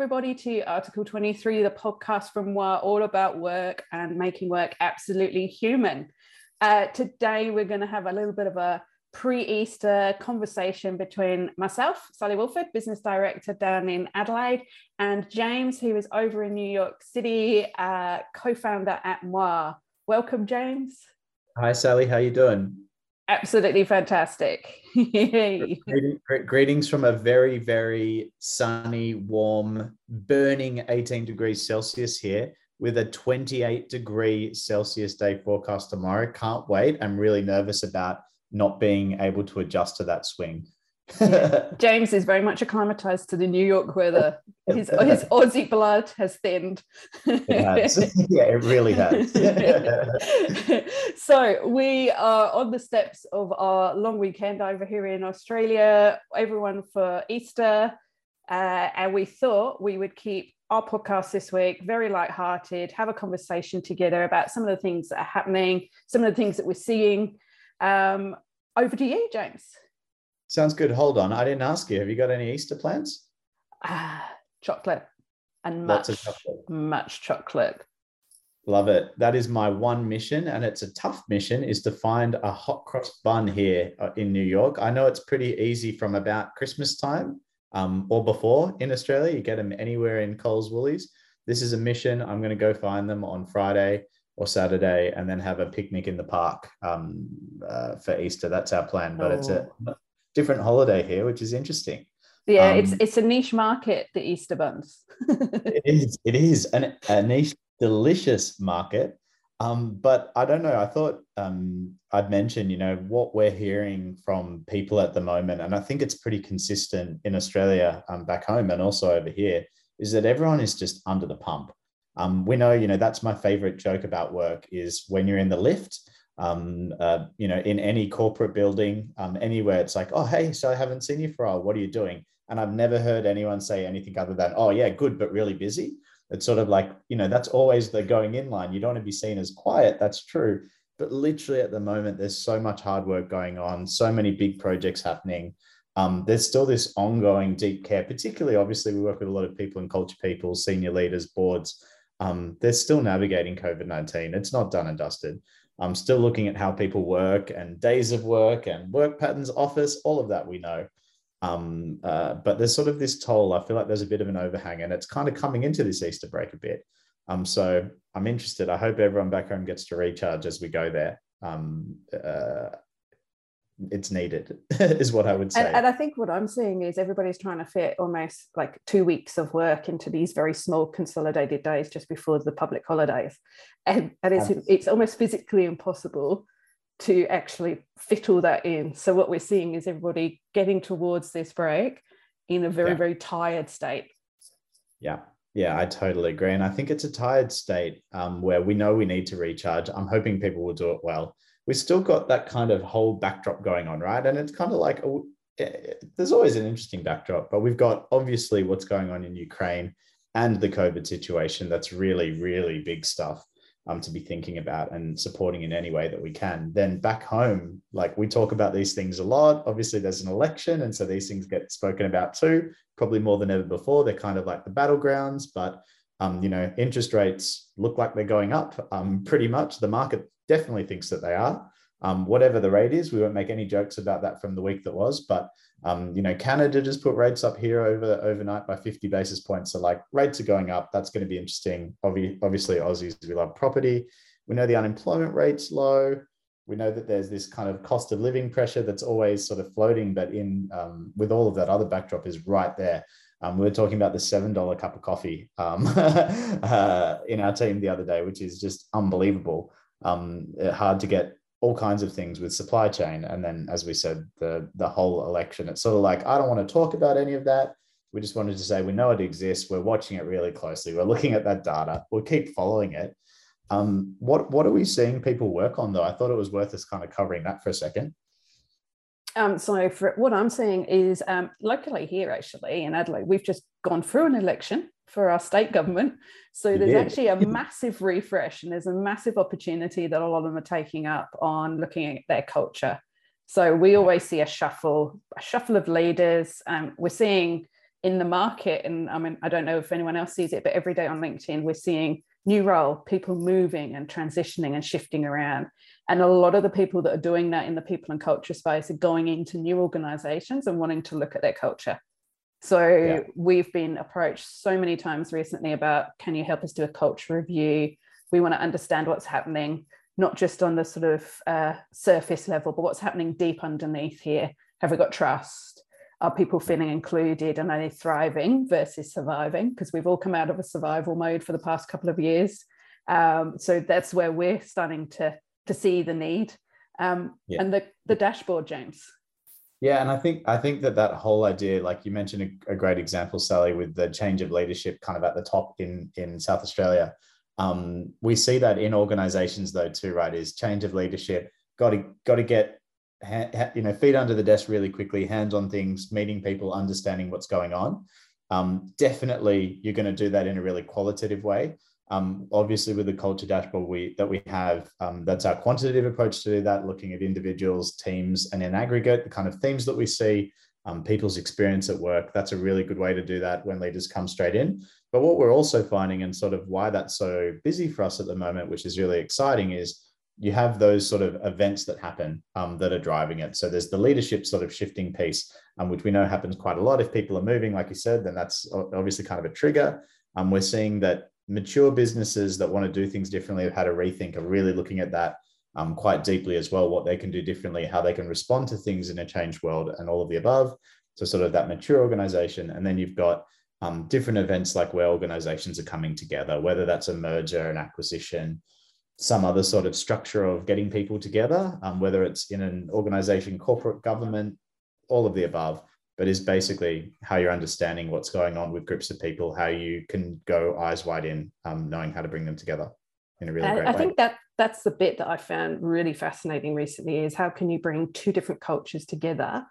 everybody, to Article 23, the podcast from WA, all about work and making work absolutely human. Uh, today, we're going to have a little bit of a pre Easter conversation between myself, Sally Wilford, Business Director down in Adelaide, and James, who is over in New York City, uh, co founder at Moi. Welcome, James. Hi, Sally. How you doing? Absolutely fantastic. Greetings from a very, very sunny, warm, burning 18 degrees Celsius here with a 28 degree Celsius day forecast tomorrow. Can't wait. I'm really nervous about not being able to adjust to that swing. James is very much acclimatized to the New York weather. His, his Aussie blood has thinned. it has. yeah, it really has. so we are on the steps of our long weekend over here in Australia. Everyone for Easter, uh, and we thought we would keep our podcast this week very light-hearted, have a conversation together about some of the things that are happening, some of the things that we're seeing. Um, over to you, James. Sounds good. Hold on. I didn't ask you. Have you got any Easter plans? Ah, chocolate and much, chocolate. much chocolate. Love it. That is my one mission, and it's a tough mission, is to find a hot cross bun here uh, in New York. I know it's pretty easy from about Christmas time um, or before in Australia. You get them anywhere in Coles Woolies. This is a mission. I'm going to go find them on Friday or Saturday, and then have a picnic in the park um, uh, for Easter. That's our plan. But oh. it's a oh different holiday here, which is interesting. Yeah, um, it's it's a niche market, the Easter buns. it is. It is an, a niche, delicious market. Um, but I don't know. I thought um, I'd mention, you know, what we're hearing from people at the moment, and I think it's pretty consistent in Australia, um, back home, and also over here, is that everyone is just under the pump. Um, we know, you know, that's my favorite joke about work is when you're in the lift um, uh, you know, in any corporate building, um, anywhere, it's like, oh, hey, so I haven't seen you for a while. What are you doing? And I've never heard anyone say anything other than, oh, yeah, good, but really busy. It's sort of like, you know, that's always the going in line. You don't want to be seen as quiet. That's true. But literally at the moment, there's so much hard work going on, so many big projects happening. Um, there's still this ongoing deep care, particularly, obviously, we work with a lot of people and culture people, senior leaders, boards. Um, they're still navigating COVID 19. It's not done and dusted. I'm still looking at how people work and days of work and work patterns, office, all of that we know. Um, uh, but there's sort of this toll. I feel like there's a bit of an overhang, and it's kind of coming into this Easter break a bit. Um, so I'm interested. I hope everyone back home gets to recharge as we go there. Um, uh, it's needed is what i would say. and, and, i think what i'm seeing is everybody's trying to fit almost like two weeks of work into these very small consolidated days just before the public holidays. And, and it's, it's almost physically impossible to actually fit all that in. So what we're seeing is everybody getting towards this break in a very yeah. very tired state. Yeah. Yeah, I totally agree. And I think it's a tired state um, where we know we need to recharge. I'm hoping people will do it well we've still got that kind of whole backdrop going on, right? And it's kind of like oh, eh, there's always an interesting backdrop, but we've got obviously what's going on in Ukraine and the COVID situation. That's really, really big stuff um, to be thinking about and supporting in any way that we can. Then back home, like we talk about these things a lot. Obviously, there's an election, and so these things get spoken about too, probably more than ever before. They're kind of like the battlegrounds, but um, you know, interest rates look like they're going up um, pretty much. The market definitely thinks that they are. Um, whatever the rate is, we won't make any jokes about that from the week that was. But um, you know, Canada just put rates up here over overnight by 50 basis points. So like rates are going up. That's going to be interesting. Obviously, Aussies we love property. We know the unemployment rate's low. We know that there's this kind of cost of living pressure that's always sort of floating, but in um, with all of that other backdrop is right there. Um, we were talking about the seven dollar cup of coffee um, uh, in our team the other day, which is just unbelievable um, hard to get all kinds of things with supply chain. And then, as we said, the the whole election. It's sort of like I don't want to talk about any of that. We just wanted to say we know it exists. We're watching it really closely. We're looking at that data. We'll keep following it. Um, what what are we seeing people work on though? I thought it was worth us kind of covering that for a second. Um, so for what I'm seeing is um, locally here actually in Adelaide, we've just gone through an election for our state government. So there's actually a massive refresh and there's a massive opportunity that a lot of them are taking up on looking at their culture. So we always see a shuffle, a shuffle of leaders. Um, we're seeing in the market. And I mean, I don't know if anyone else sees it, but every day on LinkedIn, we're seeing new role, people moving and transitioning and shifting around. And a lot of the people that are doing that in the people and culture space are going into new organizations and wanting to look at their culture. So yeah. we've been approached so many times recently about can you help us do a culture review? We want to understand what's happening, not just on the sort of uh, surface level, but what's happening deep underneath here. Have we got trust? Are people feeling included and are they thriving versus surviving? Because we've all come out of a survival mode for the past couple of years. Um, so that's where we're starting to, to see the need. Um, yeah. And the, the dashboard, James. Yeah, and I think I think that that whole idea, like you mentioned, a, a, great example, Sally, with the change of leadership, kind of at the top in in South Australia. Um, we see that in organisations though too, right? Is change of leadership. Got to got to get you know feet under the desk really quickly, hands on things, meeting people, understanding what's going on. Um, definitely, you're going to do that in a really qualitative way. Um, obviously, with the culture dashboard we, that we have, um, that's our quantitative approach to do that, looking at individuals, teams, and in aggregate, the kind of themes that we see, um, people's experience at work. That's a really good way to do that when leaders come straight in. But what we're also finding, and sort of why that's so busy for us at the moment, which is really exciting, is you have those sort of events that happen um, that are driving it. So there's the leadership sort of shifting piece, um, which we know happens quite a lot. If people are moving, like you said, then that's obviously kind of a trigger. Um, we're seeing that mature businesses that want to do things differently have had a rethink of really looking at that um, quite deeply as well, what they can do differently, how they can respond to things in a changed world, and all of the above. So, sort of that mature organization. And then you've got um, different events like where organizations are coming together, whether that's a merger, an acquisition, some other sort of structure of getting people together, um, whether it's in an organization, corporate, government, all of the above but is basically how you're understanding what's going on with groups of people, how you can go eyes wide in, um, knowing how to bring them together in a really great I way. I think that that's the bit that I found really fascinating recently is how can you bring two different cultures together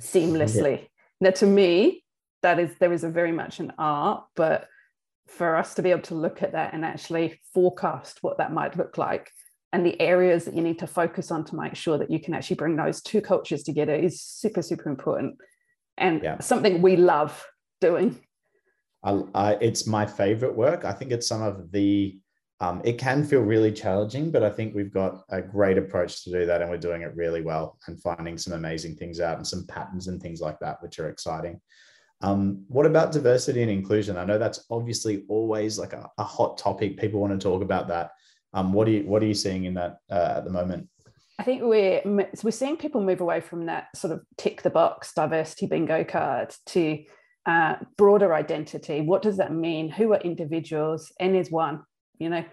seamlessly? Yeah. Now, to me, that is there is a very much an art, but for us to be able to look at that and actually forecast what that might look like and the areas that you need to focus on to make sure that you can actually bring those two cultures together is super super important and yeah. something we love doing. I, I, it's my favorite work. I think it's some of the, um, it can feel really challenging, but I think we've got a great approach to do that and we're doing it really well and finding some amazing things out and some patterns and things like that, which are exciting. Um, what about diversity and inclusion? I know that's obviously always like a, a hot topic. People want to talk about that. Um, what are you What are you seeing in that uh, at the moment? I think we're we're seeing people move away from that sort of tick the box diversity bingo card to uh, broader identity. What does that mean? Who are individuals? N is one. You know,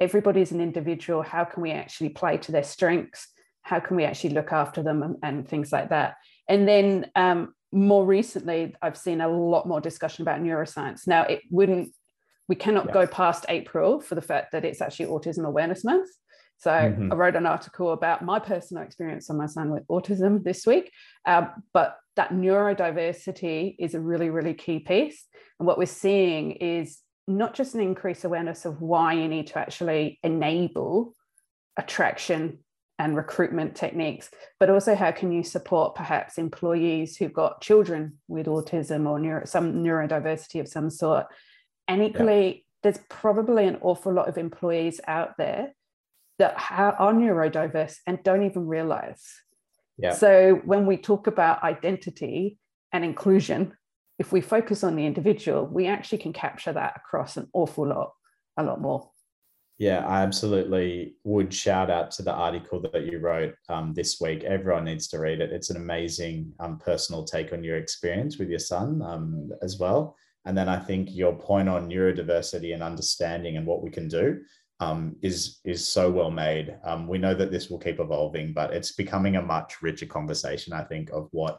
everybody's an individual. How can we actually play to their strengths? How can we actually look after them and, and things like that? And then um, more recently, I've seen a lot more discussion about neuroscience. Now, it wouldn't. We cannot yeah. go past April for the fact that it's actually Autism Awareness Month. So mm-hmm. I wrote an article about my personal experience on my son with autism this week. Uh, but that neurodiversity is a really, really key piece. And what we're seeing is not just an increased awareness of why you need to actually enable attraction and recruitment techniques, but also how can you support perhaps employees who've got children with autism or neuro, some neurodiversity of some sort. And equally, yeah. there's probably an awful lot of employees out there that are neurodiverse and don't even realize. Yeah. So when we talk about identity and inclusion, if we focus on the individual, we actually can capture that across an awful lot, a lot more. Yeah, I absolutely would shout out to the article that you wrote um, this week. Everyone needs to read it. It's an amazing um, personal take on your experience with your son um, as well. And then I think your point on neurodiversity and understanding and what we can do um, is is so well made. Um, we know that this will keep evolving, but it's becoming a much richer conversation. I think of what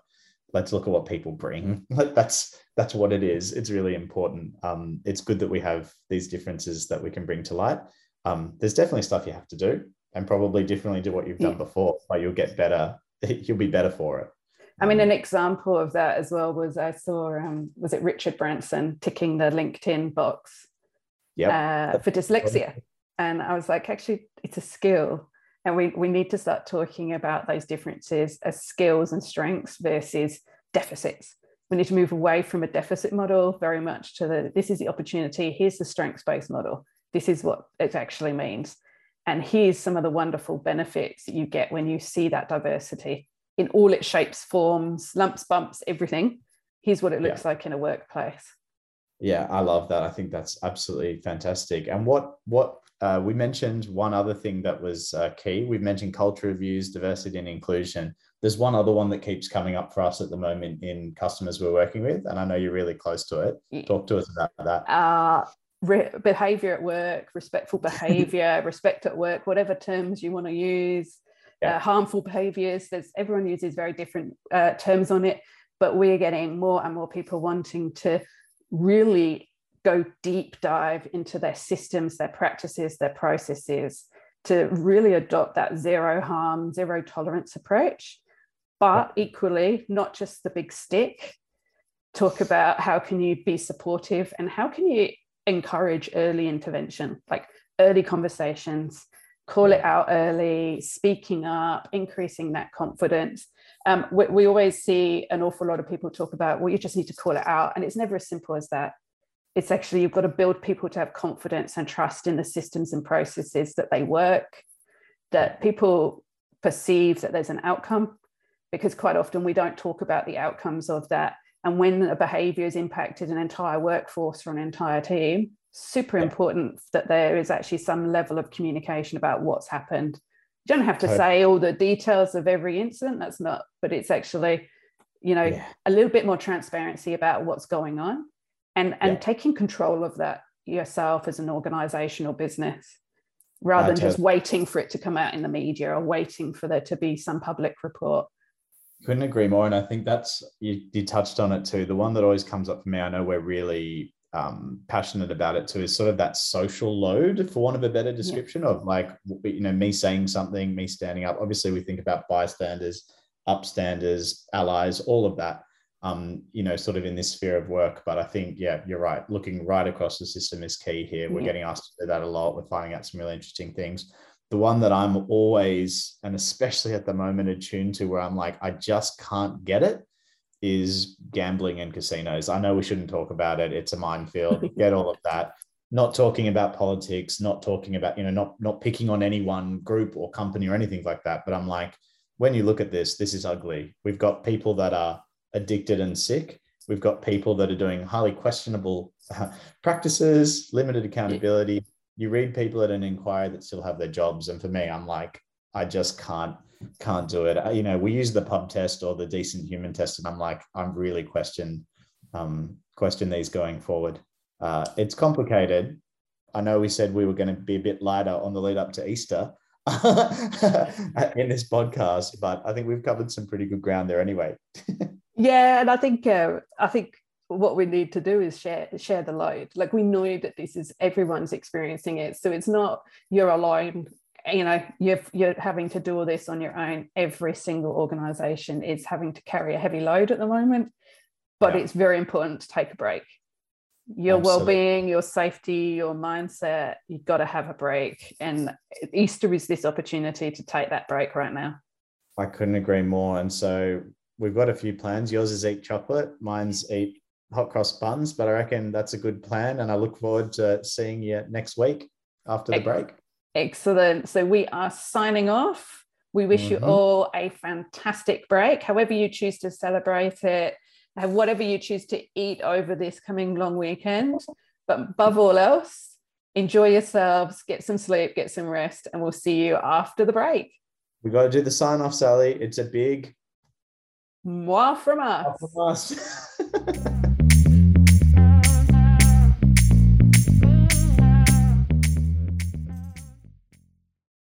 let's look at what people bring. that's that's what it is. It's really important. Um, it's good that we have these differences that we can bring to light. Um, there's definitely stuff you have to do, and probably differently to what you've done yeah. before, but you'll get better. You'll be better for it. I mean, an example of that as well was I saw um, was it Richard Branson ticking the LinkedIn box yep. uh, for dyslexia and I was like, actually, it's a skill. And we, we need to start talking about those differences as skills and strengths versus deficits. We need to move away from a deficit model very much to the this is the opportunity, here's the strengths based model. This is what it actually means. And here's some of the wonderful benefits that you get when you see that diversity in all its shapes, forms, lumps, bumps, everything. Here's what it looks yeah. like in a workplace. Yeah, I love that. I think that's absolutely fantastic. And what what uh, we mentioned one other thing that was uh, key. We've mentioned culture reviews, diversity and inclusion. There's one other one that keeps coming up for us at the moment in customers we're working with, and I know you're really close to it. Talk to us about that. Uh, re- behavior at work, respectful behavior, respect at work, whatever terms you want to use. Yeah. Uh, harmful behaviors. There's everyone uses very different uh, terms on it, but we're getting more and more people wanting to really go deep dive into their systems, their practices, their processes to really adopt that zero harm, zero tolerance approach. But equally, not just the big stick, talk about how can you be supportive and how can you encourage early intervention, like early conversations, call it out early, speaking up, increasing that confidence. Um, we, we, always see an awful lot of people talk about, well, you just need to call it out. And it's never as simple as that. It's actually, you've got to build people to have confidence and trust in the systems and processes that they work, that people perceive that there's an outcome, because quite often we don't talk about the outcomes of that. And when a behavior has impacted an entire workforce or an entire team, super important that there is actually some level of communication about what's happened. You don't have to say all the details of every incident, that's not, but it's actually, you know, yeah. a little bit more transparency about what's going on and, and yeah. taking control of that yourself as an organization or business rather than just waiting for it to come out in the media or waiting for there to be some public report. Couldn't agree more. And I think that's, you, you touched on it too. The one that always comes up for me, I know we're really um, passionate about it too is sort of that social load, for want of a better description, yeah. of like you know me saying something, me standing up. Obviously, we think about bystanders, upstanders, allies, all of that. Um, you know, sort of in this sphere of work. But I think, yeah, you're right. Looking right across the system is key here. We're yeah. getting asked to do that a lot. We're finding out some really interesting things. The one that I'm always, and especially at the moment, attuned to where I'm like, I just can't get it is gambling and casinos. I know we shouldn't talk about it. It's a minefield. Get all of that. Not talking about politics, not talking about, you know, not not picking on any one group or company or anything like that. But I'm like, when you look at this, this is ugly. We've got people that are addicted and sick. We've got people that are doing highly questionable uh, practices, limited accountability. You read people at an inquiry that still have their jobs. And for me, I'm like, I just can't can't do it. You know, we use the pub test or the decent human test, and I'm like, I'm really question um, question these going forward. Uh, it's complicated. I know we said we were going to be a bit lighter on the lead up to Easter in this podcast, but I think we've covered some pretty good ground there anyway. yeah, and I think uh, I think what we need to do is share share the load. Like we know that this is everyone's experiencing it, so it's not you're alone you know you're you're having to do all this on your own every single organization is having to carry a heavy load at the moment but yeah. it's very important to take a break your Absolutely. well-being your safety your mindset you've got to have a break. And easter is this opportunity to take that break right now. I couldn't agree more. And so we've got a few plans. Yours is eat chocolate. Mine's eat hot cross buns. But i reckon that's a good plan. And i look forward to seeing you next week after the break. Excellent. So we are signing off. We wish mm-hmm. you all a fantastic break, however you choose to celebrate it, whatever you choose to eat over this coming long weekend. But above all else, enjoy yourselves, get some sleep, get some rest, and we'll see you after the break. We got to do the sign off, Sally. It's a big moi from us. Moi from us.